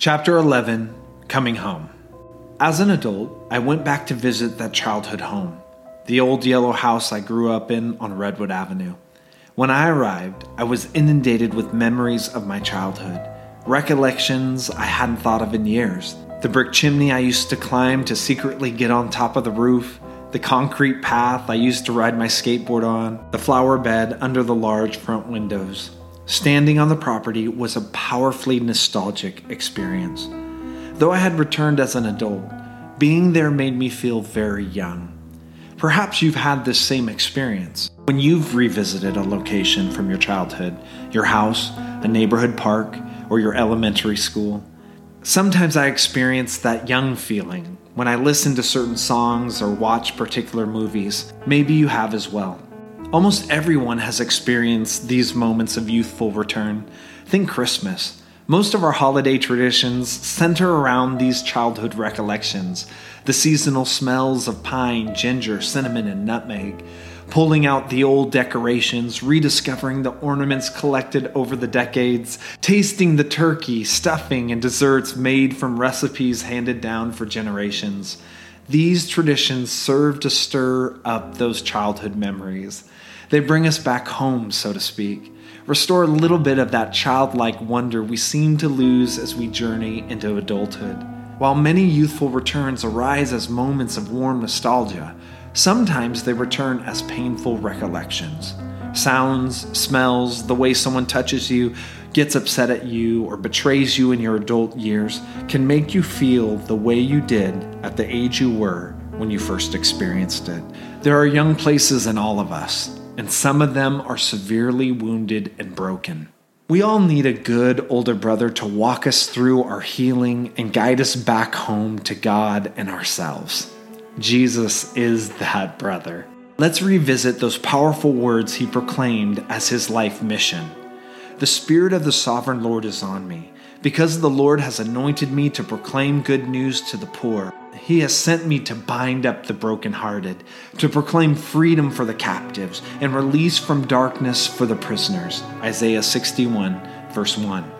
Chapter 11 Coming Home. As an adult, I went back to visit that childhood home, the old yellow house I grew up in on Redwood Avenue. When I arrived, I was inundated with memories of my childhood, recollections I hadn't thought of in years. The brick chimney I used to climb to secretly get on top of the roof, the concrete path I used to ride my skateboard on, the flower bed under the large front windows. Standing on the property was a powerfully nostalgic experience. Though I had returned as an adult, being there made me feel very young. Perhaps you've had this same experience when you've revisited a location from your childhood, your house, a neighborhood park, or your elementary school. Sometimes I experience that young feeling when I listen to certain songs or watch particular movies. Maybe you have as well. Almost everyone has experienced these moments of youthful return. Think Christmas. Most of our holiday traditions center around these childhood recollections the seasonal smells of pine, ginger, cinnamon, and nutmeg, pulling out the old decorations, rediscovering the ornaments collected over the decades, tasting the turkey, stuffing, and desserts made from recipes handed down for generations. These traditions serve to stir up those childhood memories. They bring us back home, so to speak, restore a little bit of that childlike wonder we seem to lose as we journey into adulthood. While many youthful returns arise as moments of warm nostalgia, sometimes they return as painful recollections. Sounds, smells, the way someone touches you, gets upset at you, or betrays you in your adult years can make you feel the way you did at the age you were when you first experienced it. There are young places in all of us, and some of them are severely wounded and broken. We all need a good older brother to walk us through our healing and guide us back home to God and ourselves. Jesus is that brother. Let's revisit those powerful words he proclaimed as his life mission. The Spirit of the Sovereign Lord is on me, because the Lord has anointed me to proclaim good news to the poor. He has sent me to bind up the brokenhearted, to proclaim freedom for the captives, and release from darkness for the prisoners. Isaiah 61, verse 1.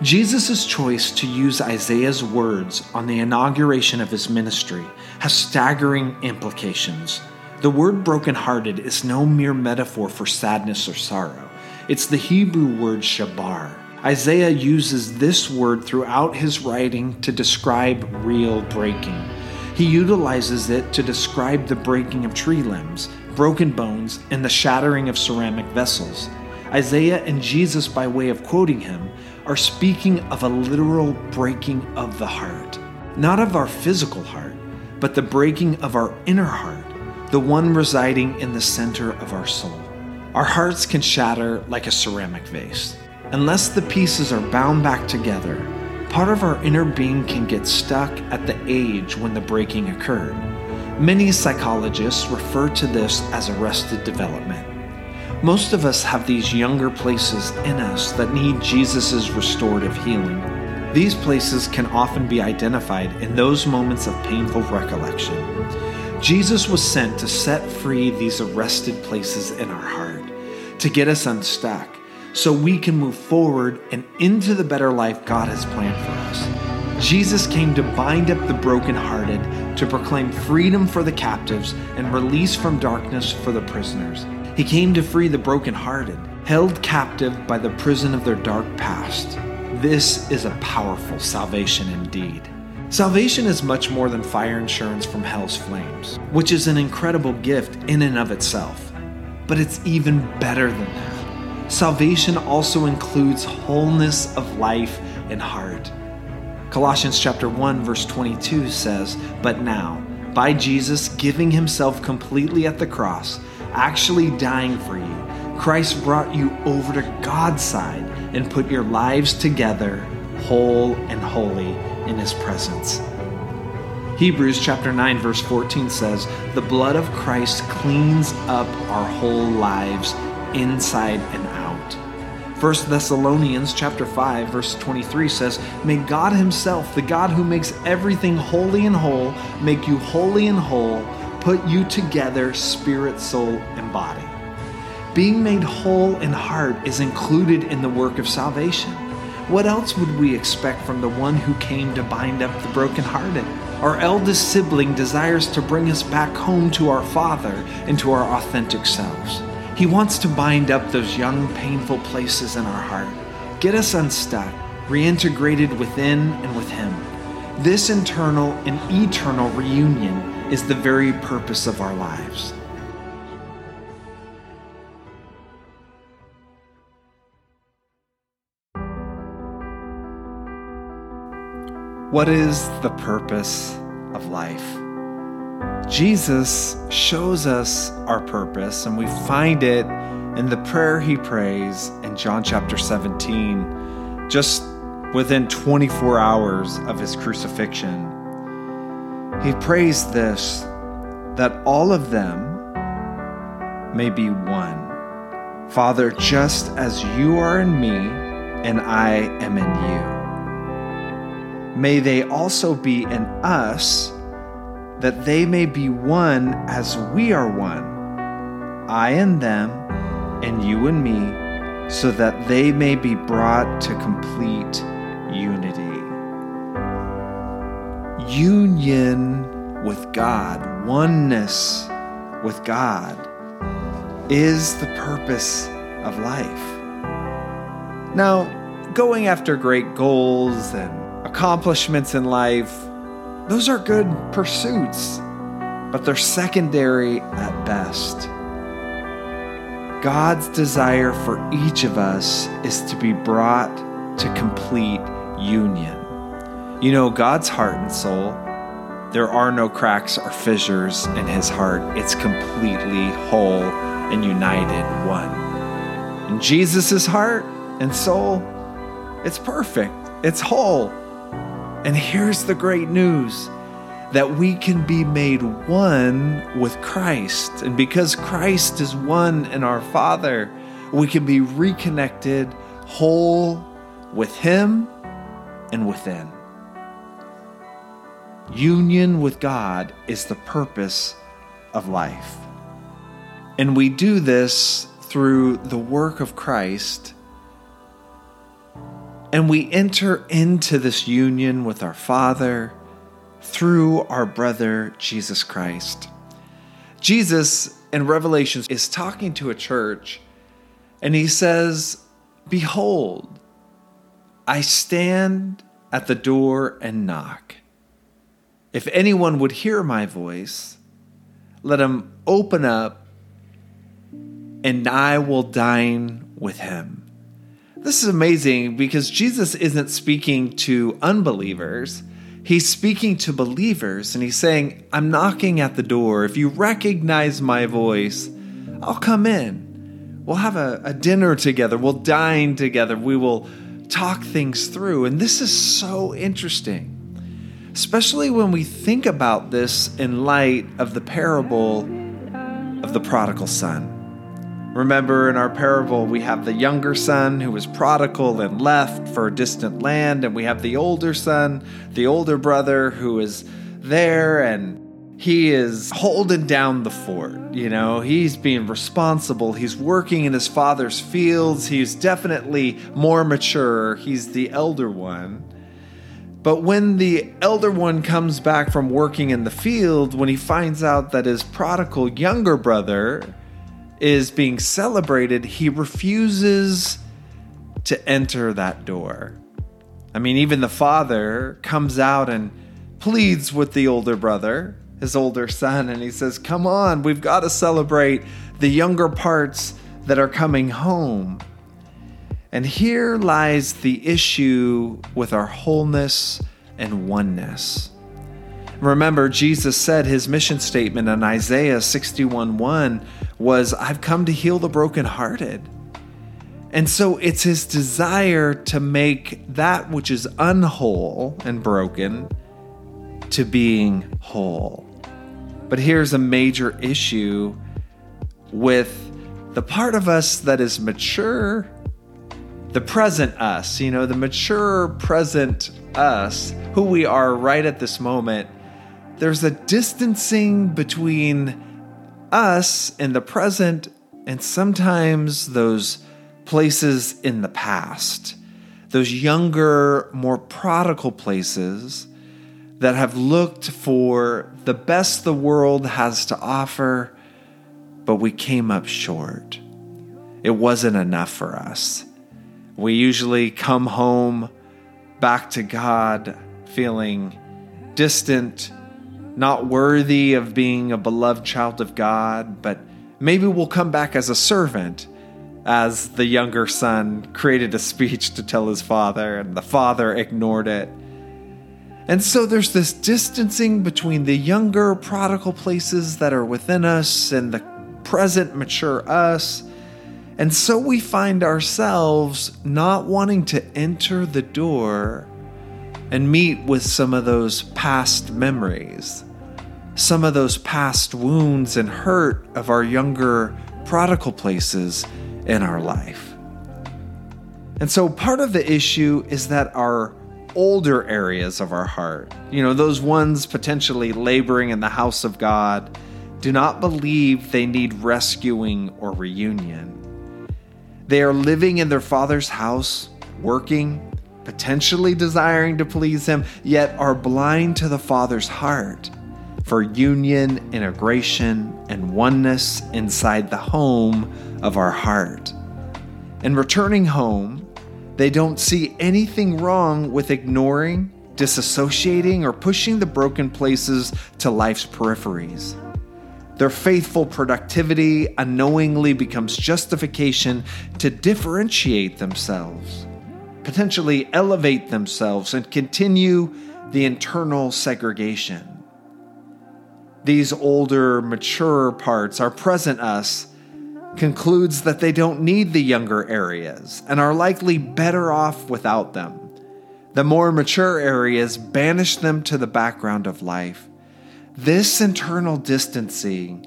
Jesus' choice to use Isaiah's words on the inauguration of his ministry has staggering implications. The word brokenhearted is no mere metaphor for sadness or sorrow, it's the Hebrew word shabar Isaiah uses this word throughout his writing to describe real breaking. He utilizes it to describe the breaking of tree limbs, broken bones, and the shattering of ceramic vessels. Isaiah and Jesus, by way of quoting him, are speaking of a literal breaking of the heart. Not of our physical heart, but the breaking of our inner heart, the one residing in the center of our soul. Our hearts can shatter like a ceramic vase. Unless the pieces are bound back together, part of our inner being can get stuck at the age when the breaking occurred. Many psychologists refer to this as arrested development. Most of us have these younger places in us that need Jesus' restorative healing. These places can often be identified in those moments of painful recollection. Jesus was sent to set free these arrested places in our heart, to get us unstuck so we can move forward and into the better life God has planned for us. Jesus came to bind up the brokenhearted, to proclaim freedom for the captives and release from darkness for the prisoners. He came to free the brokenhearted, held captive by the prison of their dark past. This is a powerful salvation indeed. Salvation is much more than fire insurance from hell's flames, which is an incredible gift in and of itself. But it's even better than that. Salvation also includes wholeness of life and heart. Colossians chapter 1 verse 22 says, "But now, by Jesus giving himself completely at the cross, actually dying for you, Christ brought you over to God's side and put your lives together whole and holy in his presence." Hebrews chapter 9 verse 14 says, "The blood of Christ cleans up our whole lives inside and out." 1 Thessalonians chapter 5 verse 23 says, "May God himself, the God who makes everything holy and whole, make you holy and whole, put you together spirit, soul, and body." Being made whole in heart is included in the work of salvation. What else would we expect from the one who came to bind up the brokenhearted? Our eldest sibling desires to bring us back home to our Father and to our authentic selves. He wants to bind up those young, painful places in our heart, get us unstuck, reintegrated within and with Him. This internal and eternal reunion is the very purpose of our lives. What is the purpose of life? Jesus shows us our purpose, and we find it in the prayer he prays in John chapter 17, just within 24 hours of his crucifixion. He prays this that all of them may be one. Father, just as you are in me and I am in you may they also be in us, that they may be one as we are one, I and them, and you and me, so that they may be brought to complete unity. Union with God, oneness with God, is the purpose of life. Now, going after great goals and accomplishments in life, those are good pursuits, but they're secondary at best. God's desire for each of us is to be brought to complete union. You know, God's heart and soul, there are no cracks or fissures in his heart. It's completely whole and united one. And Jesus' heart and soul, it's perfect, it's whole, and here's the great news that we can be made one with Christ. And because Christ is one in our Father, we can be reconnected whole with Him and within. Union with God is the purpose of life. And we do this through the work of Christ and we enter into this union with our Father through our brother Jesus Christ. Jesus in Revelations is talking to a church and he says, Behold, I stand at the door and knock. If anyone would hear my voice, let him open up and I will dine with him this is amazing because Jesus isn't speaking to unbelievers. He's speaking to believers and he's saying, I'm knocking at the door. If you recognize my voice, I'll come in. We'll have a, a dinner together. We'll dine together. We will talk things through. And this is so interesting, especially when we think about this in light of the parable of the prodigal son. Remember, in our parable, we have the younger son who was prodigal and left for a distant land, and we have the older son, the older brother who is there and he is holding down the fort. You know, he's being responsible. He's working in his father's fields. He's definitely more mature. He's the elder one. But when the elder one comes back from working in the field, when he finds out that his prodigal younger brother is being celebrated, he refuses to enter that door. I mean, even the father comes out and pleads with the older brother, his older son, and he says, Come on, we've got to celebrate the younger parts that are coming home. And here lies the issue with our wholeness and oneness. Remember, Jesus said his mission statement in Isaiah 61 1 was, I've come to heal the brokenhearted. And so it's his desire to make that which is unwhole and broken to being whole. But here's a major issue with the part of us that is mature, the present us, you know, the mature present us, who we are right at this moment there's a distancing between us in the present and sometimes those places in the past. those younger, more prodigal places that have looked for the best the world has to offer, but we came up short. It wasn't enough for us. We usually come home back to God feeling distant, not worthy of being a beloved child of God, but maybe we'll come back as a servant as the younger son created a speech to tell his father, and the father ignored it. And so there's this distancing between the younger prodigal places that are within us and the present mature us. And so we find ourselves not wanting to enter the door and meet with some of those past memories, some of those past wounds and hurt of our younger prodigal places in our life. And so part of the issue is that our older areas of our heart, you know, those ones potentially laboring in the house of God, do not believe they need rescuing or reunion. They are living in their father's house, working, potentially desiring to please him, yet are blind to the father's heart for union, integration, and oneness inside the home of our heart. And returning home, they don't see anything wrong with ignoring, disassociating, or pushing the broken places to life's peripheries. Their faithful productivity unknowingly becomes justification to differentiate themselves, potentially elevate themselves, and continue the internal segregation. These older, mature parts, our present us, concludes that they don't need the younger areas and are likely better off without them. The more mature areas banish them to the background of life. This internal distancing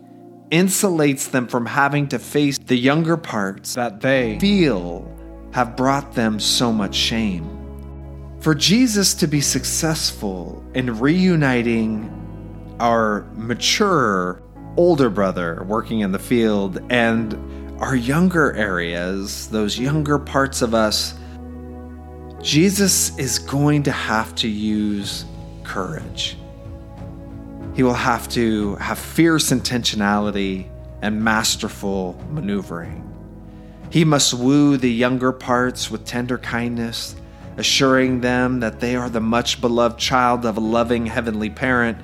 insulates them from having to face the younger parts that they feel have brought them so much shame. For Jesus to be successful in reuniting our mature older brother working in the field and our younger areas, those younger parts of us, Jesus is going to have to use courage. He will have to have fierce intentionality and masterful maneuvering. He must woo the younger parts with tender kindness, assuring them that they are the much beloved child of a loving heavenly parent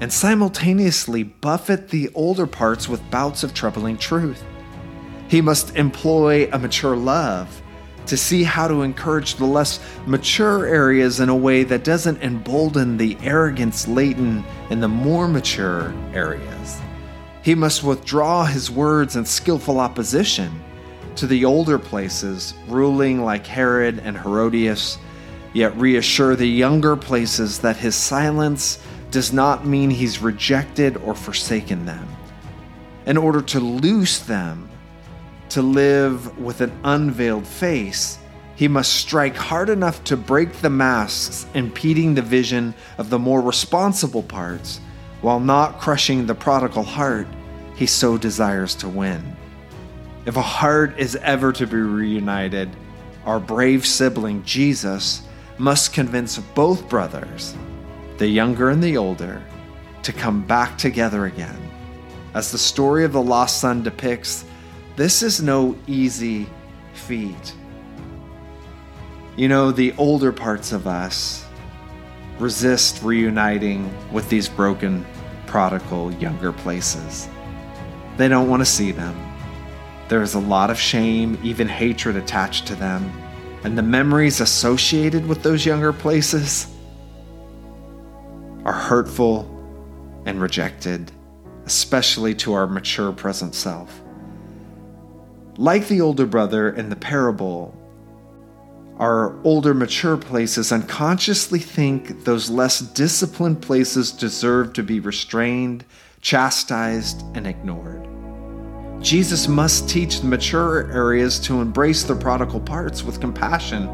and simultaneously buffet the older parts with bouts of troubling truth. He must employ a mature love to see how to encourage the less mature areas in a way that doesn't embolden the arrogance latent in the more mature areas. He must withdraw his words in skillful opposition to the older places, ruling like Herod and Herodias, yet reassure the younger places that his silence does not mean he's rejected or forsaken them. In order to loose them to live with an unveiled face, he must strike hard enough to break the masks impeding the vision of the more responsible parts while not crushing the prodigal heart he so desires to win. If a heart is ever to be reunited, our brave sibling Jesus must convince both brothers the younger and the older, to come back together again. As the story of the lost son depicts, this is no easy feat. You know, the older parts of us resist reuniting with these broken, prodigal, younger places. They don't want to see them. There is a lot of shame, even hatred attached to them. And the memories associated with those younger places are hurtful and rejected, especially to our mature present self. Like the older brother in the parable, our older mature places unconsciously think those less disciplined places deserve to be restrained, chastised, and ignored. Jesus must teach the mature areas to embrace their prodigal parts with compassion,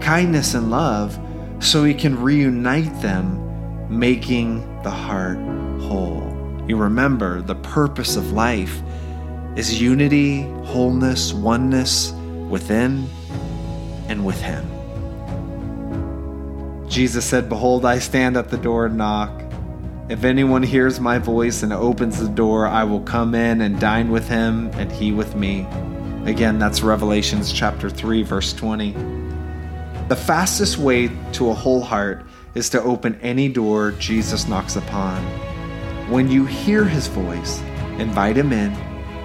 kindness, and love so he can reunite them making the heart whole. You remember the purpose of life is unity, wholeness, oneness within and with Him. Jesus said, Behold, I stand at the door and knock. If anyone hears my voice and opens the door, I will come in and dine with him and he with me. Again, that's Revelations chapter 3 verse 20. The fastest way to a whole heart is to open any door Jesus knocks upon. When you hear his voice, invite him in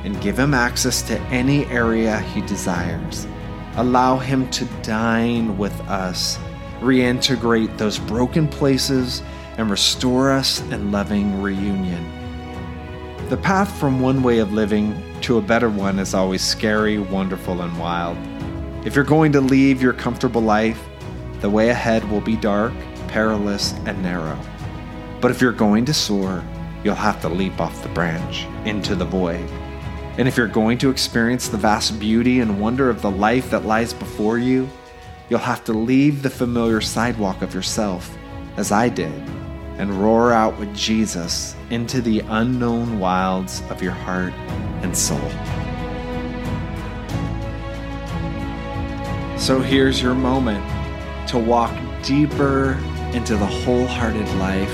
and give him access to any area he desires. Allow him to dine with us, reintegrate those broken places, and restore us in loving reunion. The path from one way of living to a better one is always scary, wonderful, and wild. If you're going to leave your comfortable life, the way ahead will be dark, perilous, and narrow. But if you're going to soar, you'll have to leap off the branch into the void. And if you're going to experience the vast beauty and wonder of the life that lies before you, you'll have to leave the familiar sidewalk of yourself, as I did, and roar out with Jesus into the unknown wilds of your heart and soul. So here's your moment to walk deeper into the wholehearted life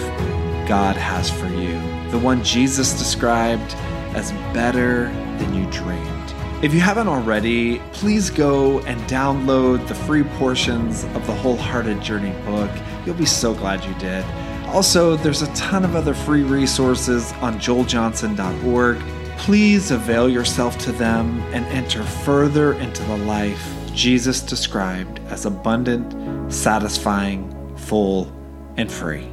God has for you, the one Jesus described as better than you dreamed. If you haven't already, please go and download the free portions of the Wholehearted Journey book. You'll be so glad you did. Also, there's a ton of other free resources on joeljohnson.org. Please avail yourself to them and enter further into the life Jesus described as abundant, satisfying, full, and free.